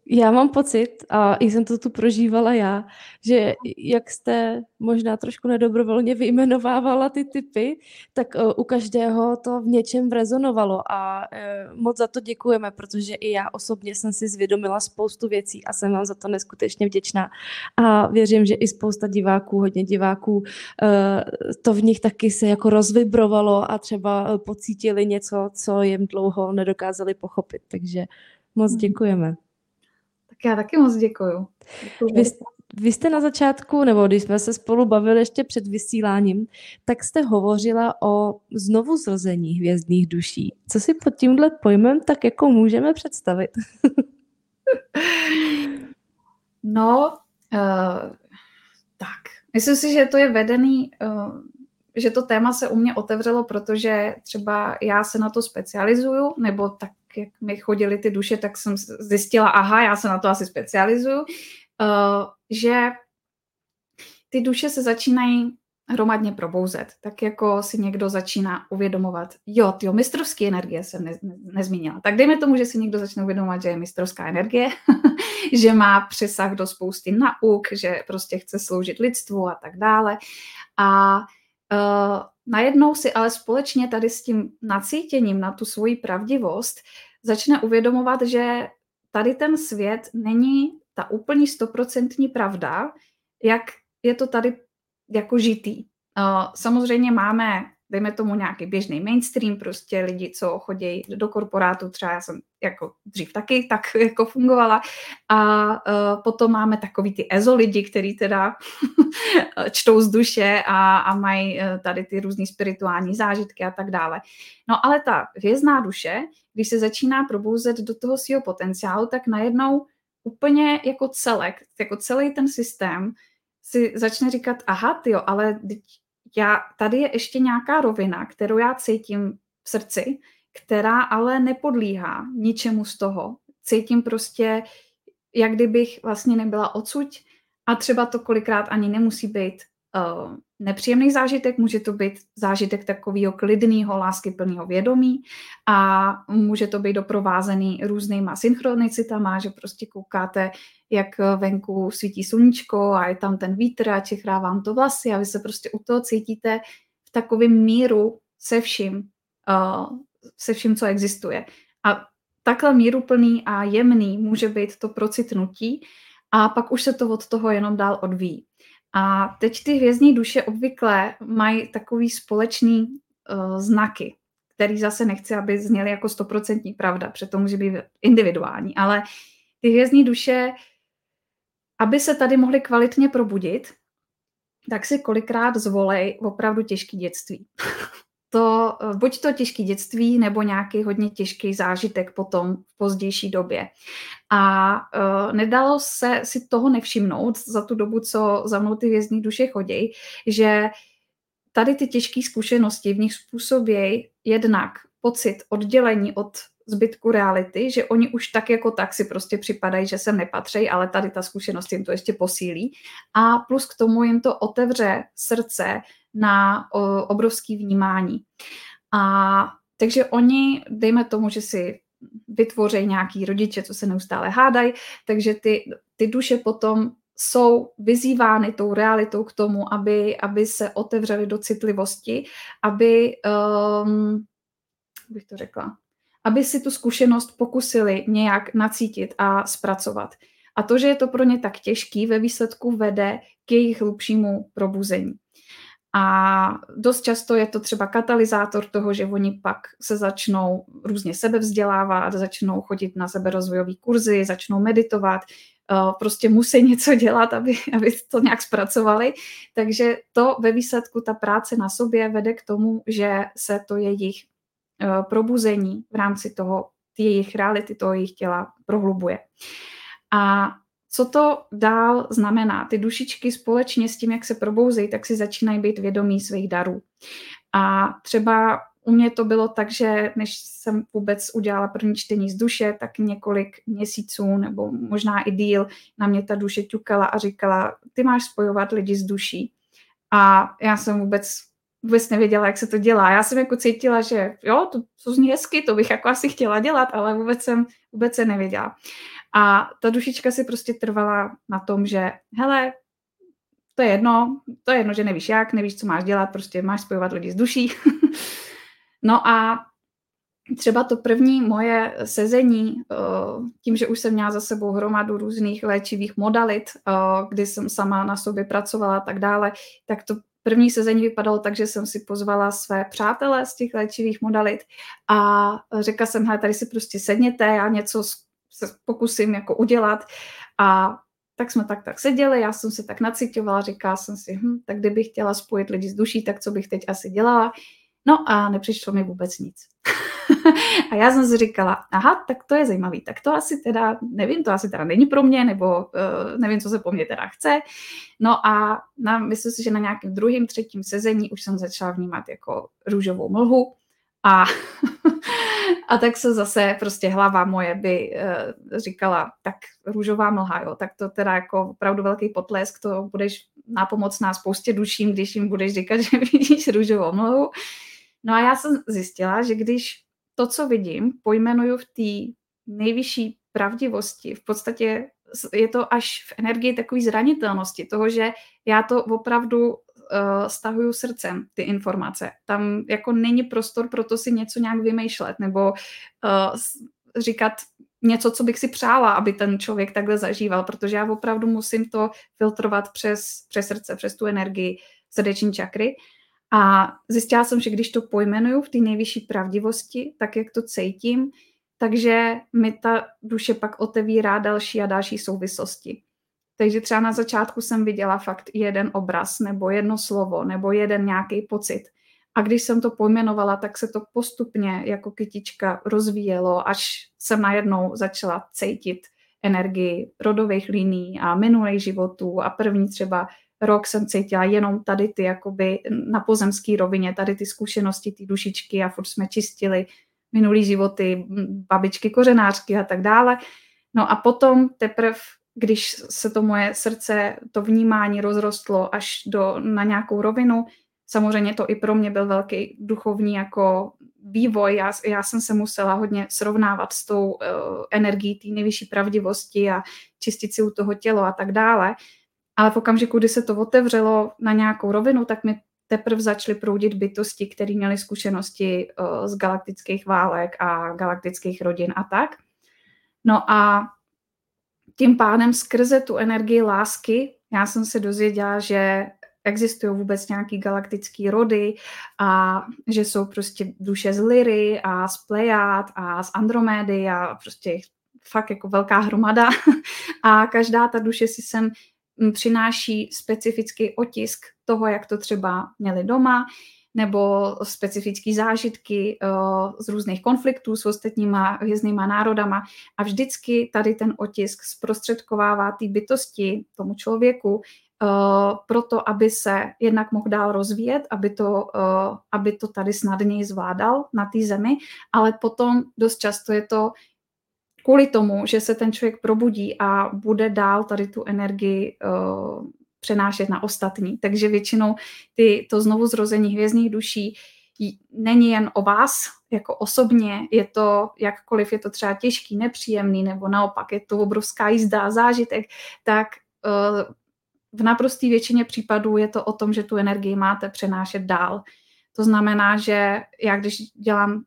Já mám pocit, a jsem to tu prožívala já, že jak jste možná trošku nedobrovolně vyjmenovávala ty typy, tak eh, u každého to v něčem rezonovalo a eh, moc za to děkujeme, protože i já osobně jsem si zvědomila spoustu věcí a jsem vám za to neskutečně vděčná. A věřím, že i spousta diváků, hodně diváků, to v nich taky se jako rozvibrovalo a třeba pocítili něco, co jim dlouho nedokázali pochopit. Takže Moc hmm. děkujeme. Tak já taky moc děkuju. Vy, vy jste na začátku, nebo když jsme se spolu bavili ještě před vysíláním, tak jste hovořila o znovu zrození hvězdných duší. Co si pod tímhle pojmem tak jako můžeme představit? no, uh, tak. Myslím si, že to je vedený, uh, že to téma se u mě otevřelo, protože třeba já se na to specializuju, nebo tak jak mi chodily ty duše, tak jsem zjistila, aha, já se na to asi specializuju, uh, že ty duše se začínají hromadně probouzet. Tak jako si někdo začíná uvědomovat, jo, ty mistrovské energie jsem ne, ne, nezmínila. Tak dejme tomu, že si někdo začne uvědomovat, že je mistrovská energie, že má přesah do spousty nauk, že prostě chce sloužit lidstvu a tak dále. A uh, najednou si ale společně tady s tím nacítěním na tu svoji pravdivost začne uvědomovat, že tady ten svět není ta úplně stoprocentní pravda, jak je to tady jako žitý. Samozřejmě máme, dejme tomu nějaký běžný mainstream, prostě lidi, co chodí do korporátu, třeba já jsem jako dřív taky tak jako fungovala a uh, potom máme takový ty ezo lidi, který teda čtou z duše a, a mají uh, tady ty různé spirituální zážitky a tak dále. No ale ta hvězdná duše, když se začíná probouzet do toho svého potenciálu, tak najednou úplně jako celek, jako celý ten systém si začne říkat, aha, jo, ale já, tady je ještě nějaká rovina, kterou já cítím v srdci, která ale nepodlíhá ničemu z toho. Cítím prostě, jak kdybych vlastně nebyla odsuť a třeba to kolikrát ani nemusí být uh, nepříjemný zážitek, může to být zážitek takového klidného, láskyplného vědomí a může to být doprovázený různýma synchronicitama, že prostě koukáte, jak venku svítí sluníčko a je tam ten vítr a čechrá vám to vlasy a vy se prostě u toho cítíte v takovém míru se vším, uh, se vším, co existuje. A takhle míruplný a jemný může být to procitnutí a pak už se to od toho jenom dál odvíjí. A teď ty hvězdní duše obvykle mají takový společný uh, znaky, který zase nechci, aby zněly jako stoprocentní pravda, to může být individuální, ale ty hvězdní duše, aby se tady mohly kvalitně probudit, tak si kolikrát zvolej opravdu těžké dětství. to eh, buď to těžký dětství, nebo nějaký hodně těžký zážitek potom v pozdější době. A uh, nedalo se si toho nevšimnout za tu dobu, co za mnou ty vězní duše chodí, že tady ty těžké zkušenosti v nich způsobí jednak pocit oddělení od zbytku reality, že oni už tak jako tak si prostě připadají, že sem nepatří, ale tady ta zkušenost jim to ještě posílí. A plus k tomu jim to otevře srdce na o, obrovský vnímání. A takže oni, dejme tomu, že si vytvoří nějaký rodiče, co se neustále hádají, takže ty, ty duše potom jsou vyzývány tou realitou k tomu, aby, aby se otevřeli do citlivosti, aby, um, bych to řekla, aby si tu zkušenost pokusili nějak nacítit a zpracovat. A to, že je to pro ně tak těžký, ve výsledku vede k jejich hlubšímu probuzení. A dost často je to třeba katalyzátor toho, že oni pak se začnou různě sebevzdělávat, začnou chodit na seberozvojové kurzy, začnou meditovat, eh, prostě musí něco dělat, aby, aby to nějak zpracovali. Takže to ve výsledku, ta práce na sobě vede k tomu, že se to jejich probuzení v rámci toho, jejich reality, toho jejich těla prohlubuje. A co to dál znamená? Ty dušičky společně s tím, jak se probouzejí, tak si začínají být vědomí svých darů. A třeba u mě to bylo tak, že než jsem vůbec udělala první čtení z duše, tak několik měsíců nebo možná i díl na mě ta duše ťukala a říkala, ty máš spojovat lidi s duší. A já jsem vůbec vůbec nevěděla, jak se to dělá. Já jsem jako cítila, že jo, to, to zní hezky, to bych jako asi chtěla dělat, ale vůbec jsem, vůbec se nevěděla. A ta dušička si prostě trvala na tom, že hele, to je jedno, to je jedno, že nevíš jak, nevíš, co máš dělat, prostě máš spojovat lidi s duší. no a třeba to první moje sezení, eh, tím, že už jsem měla za sebou hromadu různých léčivých modalit, eh, kdy jsem sama na sobě pracovala a tak dále, tak to první sezení vypadalo tak, že jsem si pozvala své přátele z těch léčivých modalit a řekla jsem, hele, tady si prostě sedněte, já něco se pokusím jako udělat a tak jsme tak tak seděli, já jsem se tak nacitovala, říkala jsem si, hm, tak kdybych chtěla spojit lidi s duší, tak co bych teď asi dělala? No a nepřišlo mi vůbec nic. a já jsem si říkala, aha, tak to je zajímavý, tak to asi teda, nevím, to asi teda není pro mě, nebo uh, nevím, co se po mně teda chce. No a na, myslím si, že na nějakém druhém, třetím sezení už jsem začala vnímat jako růžovou mlhu a A tak se zase prostě hlava moje by uh, říkala, tak růžová mlha, jo, tak to teda jako opravdu velký potlesk, to budeš nápomocná spoustě duším, když jim budeš říkat, že vidíš růžovou mlhu. No a já jsem zjistila, že když to, co vidím, pojmenuju v té nejvyšší pravdivosti, v podstatě je to až v energii takové zranitelnosti, toho, že já to opravdu uh, stahuju srdcem ty informace. Tam jako není prostor pro to si něco nějak vymýšlet nebo uh, říkat něco, co bych si přála, aby ten člověk takhle zažíval, protože já opravdu musím to filtrovat přes, přes srdce, přes tu energii srdeční čakry. A zjistila jsem, že když to pojmenuju v té nejvyšší pravdivosti, tak jak to cítím, takže mi ta duše pak otevírá další a další souvislosti. Takže třeba na začátku jsem viděla fakt jeden obraz, nebo jedno slovo, nebo jeden nějaký pocit. A když jsem to pojmenovala, tak se to postupně jako kytička rozvíjelo, až jsem najednou začala cítit energii rodových liní a minulých životů a první třeba rok jsem cítila jenom tady ty jakoby na pozemské rovině, tady ty zkušenosti, ty dušičky a furt jsme čistili minulý životy, babičky kořenářky a tak dále. No a potom teprve když se to moje srdce, to vnímání rozrostlo až do, na nějakou rovinu, samozřejmě to i pro mě byl velký duchovní jako vývoj. Já, já jsem se musela hodně srovnávat s tou uh, energií té nejvyšší pravdivosti a čistit si u toho tělo a tak dále. Ale v okamžiku, kdy se to otevřelo na nějakou rovinu, tak mi teprve začaly proudit bytosti, které měly zkušenosti uh, z galaktických válek a galaktických rodin a tak. No a tím pádem skrze tu energii lásky já jsem se dozvěděla, že existují vůbec nějaký galaktický rody a že jsou prostě duše z Lyry a z Plejad a z Andromédy a prostě fakt jako velká hromada a každá ta duše si sem přináší specifický otisk toho, jak to třeba měli doma, nebo specifické zážitky z různých konfliktů s ostatníma hvězdnýma národama. A vždycky tady ten otisk zprostředkovává té bytosti, tomu člověku, proto, aby se jednak mohl dál rozvíjet, aby to, aby to tady snadněji zvládal na té zemi, ale potom dost často je to kvůli tomu, že se ten člověk probudí a bude dál tady tu energii uh, přenášet na ostatní. Takže většinou ty, to znovu zrození hvězdných duší není jen o vás jako osobně, je to jakkoliv je to třeba těžký, nepříjemný, nebo naopak je to obrovská jízda, zážitek, tak uh, v naprosté většině případů je to o tom, že tu energii máte přenášet dál. To znamená, že já když dělám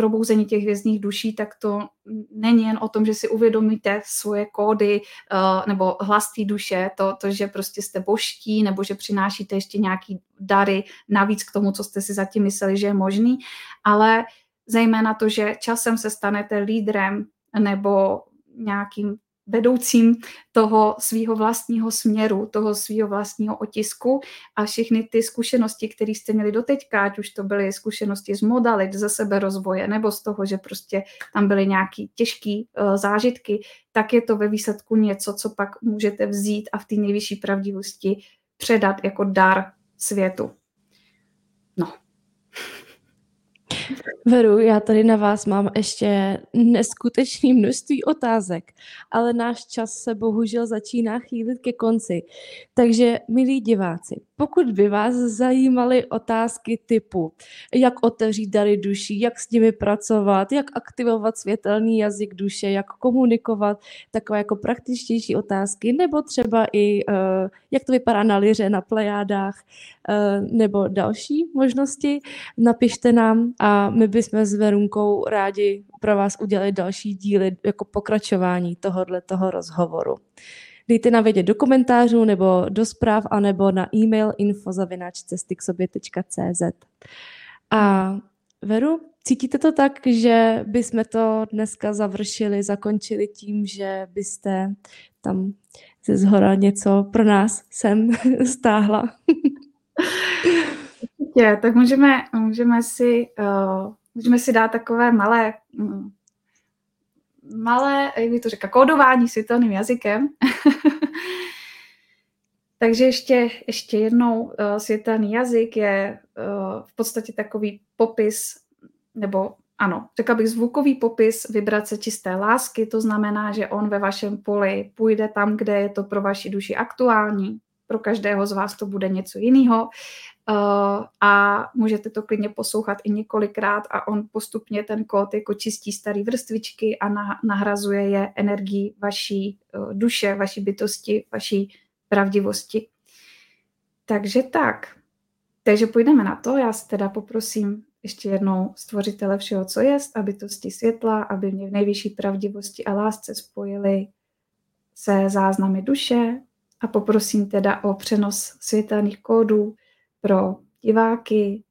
probouzení těch hvězdných duší, tak to není jen o tom, že si uvědomíte svoje kódy uh, nebo hlas té duše, to, to, že prostě jste božtí nebo že přinášíte ještě nějaký dary navíc k tomu, co jste si zatím mysleli, že je možný, ale zejména to, že časem se stanete lídrem nebo nějakým vedoucím toho svého vlastního směru, toho svého vlastního otisku a všechny ty zkušenosti, které jste měli doteďka, ať už to byly zkušenosti z modalit, ze sebe rozvoje, nebo z toho, že prostě tam byly nějaké těžké uh, zážitky, tak je to ve výsledku něco, co pak můžete vzít a v té nejvyšší pravdivosti předat jako dar světu. No, Veru, já tady na vás mám ještě neskutečné množství otázek, ale náš čas se bohužel začíná chýlit ke konci. Takže, milí diváci, pokud by vás zajímaly otázky typu, jak otevřít dary duší, jak s nimi pracovat, jak aktivovat světelný jazyk duše, jak komunikovat, takové jako praktičtější otázky, nebo třeba i uh, jak to vypadá na liře, na plejádách, uh, nebo další možnosti, napište nám a my bychom s Verunkou rádi pro vás udělali další díly jako pokračování tohohle toho rozhovoru dejte nám vědět do komentářů nebo do zpráv, anebo na e-mail info.cesty.cz. A Veru, cítíte to tak, že bychom to dneska završili, zakončili tím, že byste tam ze zhora něco pro nás sem stáhla? Určitě, tak můžeme, můžeme, si, uh, můžeme si dát takové malé um, malé, jak bych to řekla, kódování světelným jazykem. Takže ještě, ještě jednou uh, světelný jazyk je uh, v podstatě takový popis, nebo ano, řekla bych zvukový popis vibrace čisté lásky, to znamená, že on ve vašem poli půjde tam, kde je to pro vaši duši aktuální. Pro každého z vás to bude něco jiného. Uh, a můžete to klidně poslouchat i několikrát a on postupně ten kód jako čistí starý vrstvičky a nahrazuje je energii vaší uh, duše, vaší bytosti, vaší pravdivosti. Takže tak. Takže půjdeme na to. Já se teda poprosím ještě jednou stvořitele všeho, co jest, aby to sti světla, aby mě v nejvyšší pravdivosti a lásce spojili se záznamy duše a poprosím teda o přenos světelných kódů pro diváky.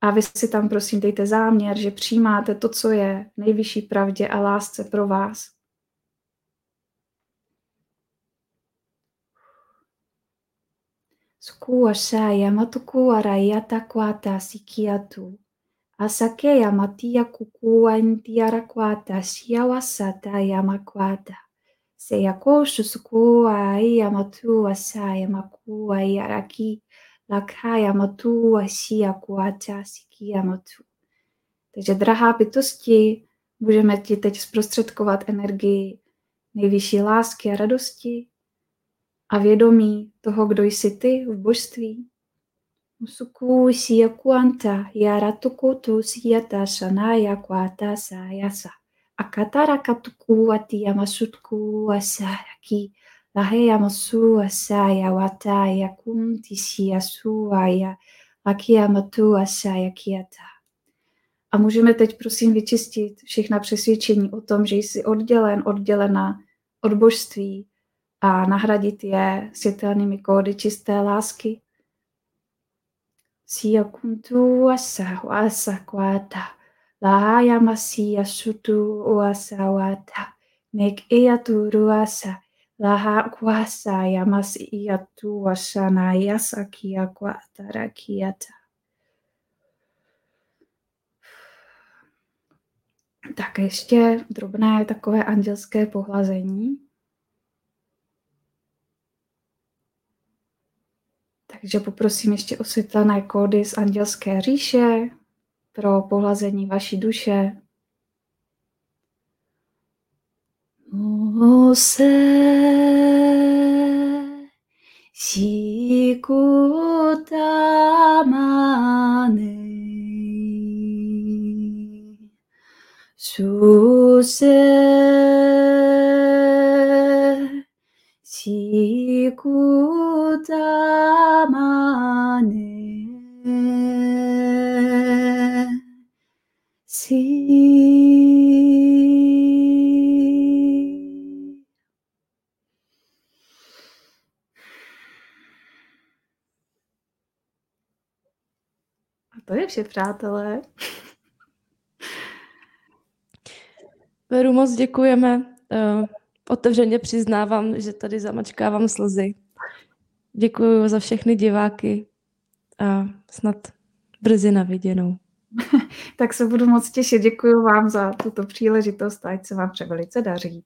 A vy si tam prosím dejte záměr, že přijímáte to, co je nejvyšší pravdě a lásce pro vás. Skua saya matuku arayata kwata sikiatu. Asake yamatia kukua intiara kwata siawasata yamakwata. Seyakoshu sukua yamatua saya makua yaraki. Lakaya matu asia kuata sikia matu. Takže drahá bytosti, můžeme ti teď zprostředkovat energii nejvyšší lásky a radosti a vědomí toho, kdo jsi ty v božství. Musuku siya kuanta yaratuku tu siyata shanaya kuata sayasa. Akatara katuku ati yamasutku asayaki. Masu asaya wataya kunti siya suaya. Lakia matu asaya kiata. A můžeme teď prosím vyčistit všechna přesvědčení o tom, že jsi oddělen, oddělena od božství, a nahradit je světelnými kódy čisté lásky. Sia kuntu asa asa kwata. Lahaya masia sutu uasa wata. Mek iya turu asa. Laha kuasa ya masia tu washana ya kwa tarakiata. Tak ještě drobné takové andělské pohlazení. Takže poprosím ještě osvětlené kódy z andělské říše pro pohlazení vaší duše おさしこたまね。しょせしこたまね。Vše, přátelé. Veru, moc děkujeme. Uh, otevřeně přiznávám, že tady zamačkávám slzy. Děkuji za všechny diváky a snad brzy na viděnou. tak se budu moc těšit. Děkuji vám za tuto příležitost a ať se vám vše velice daří.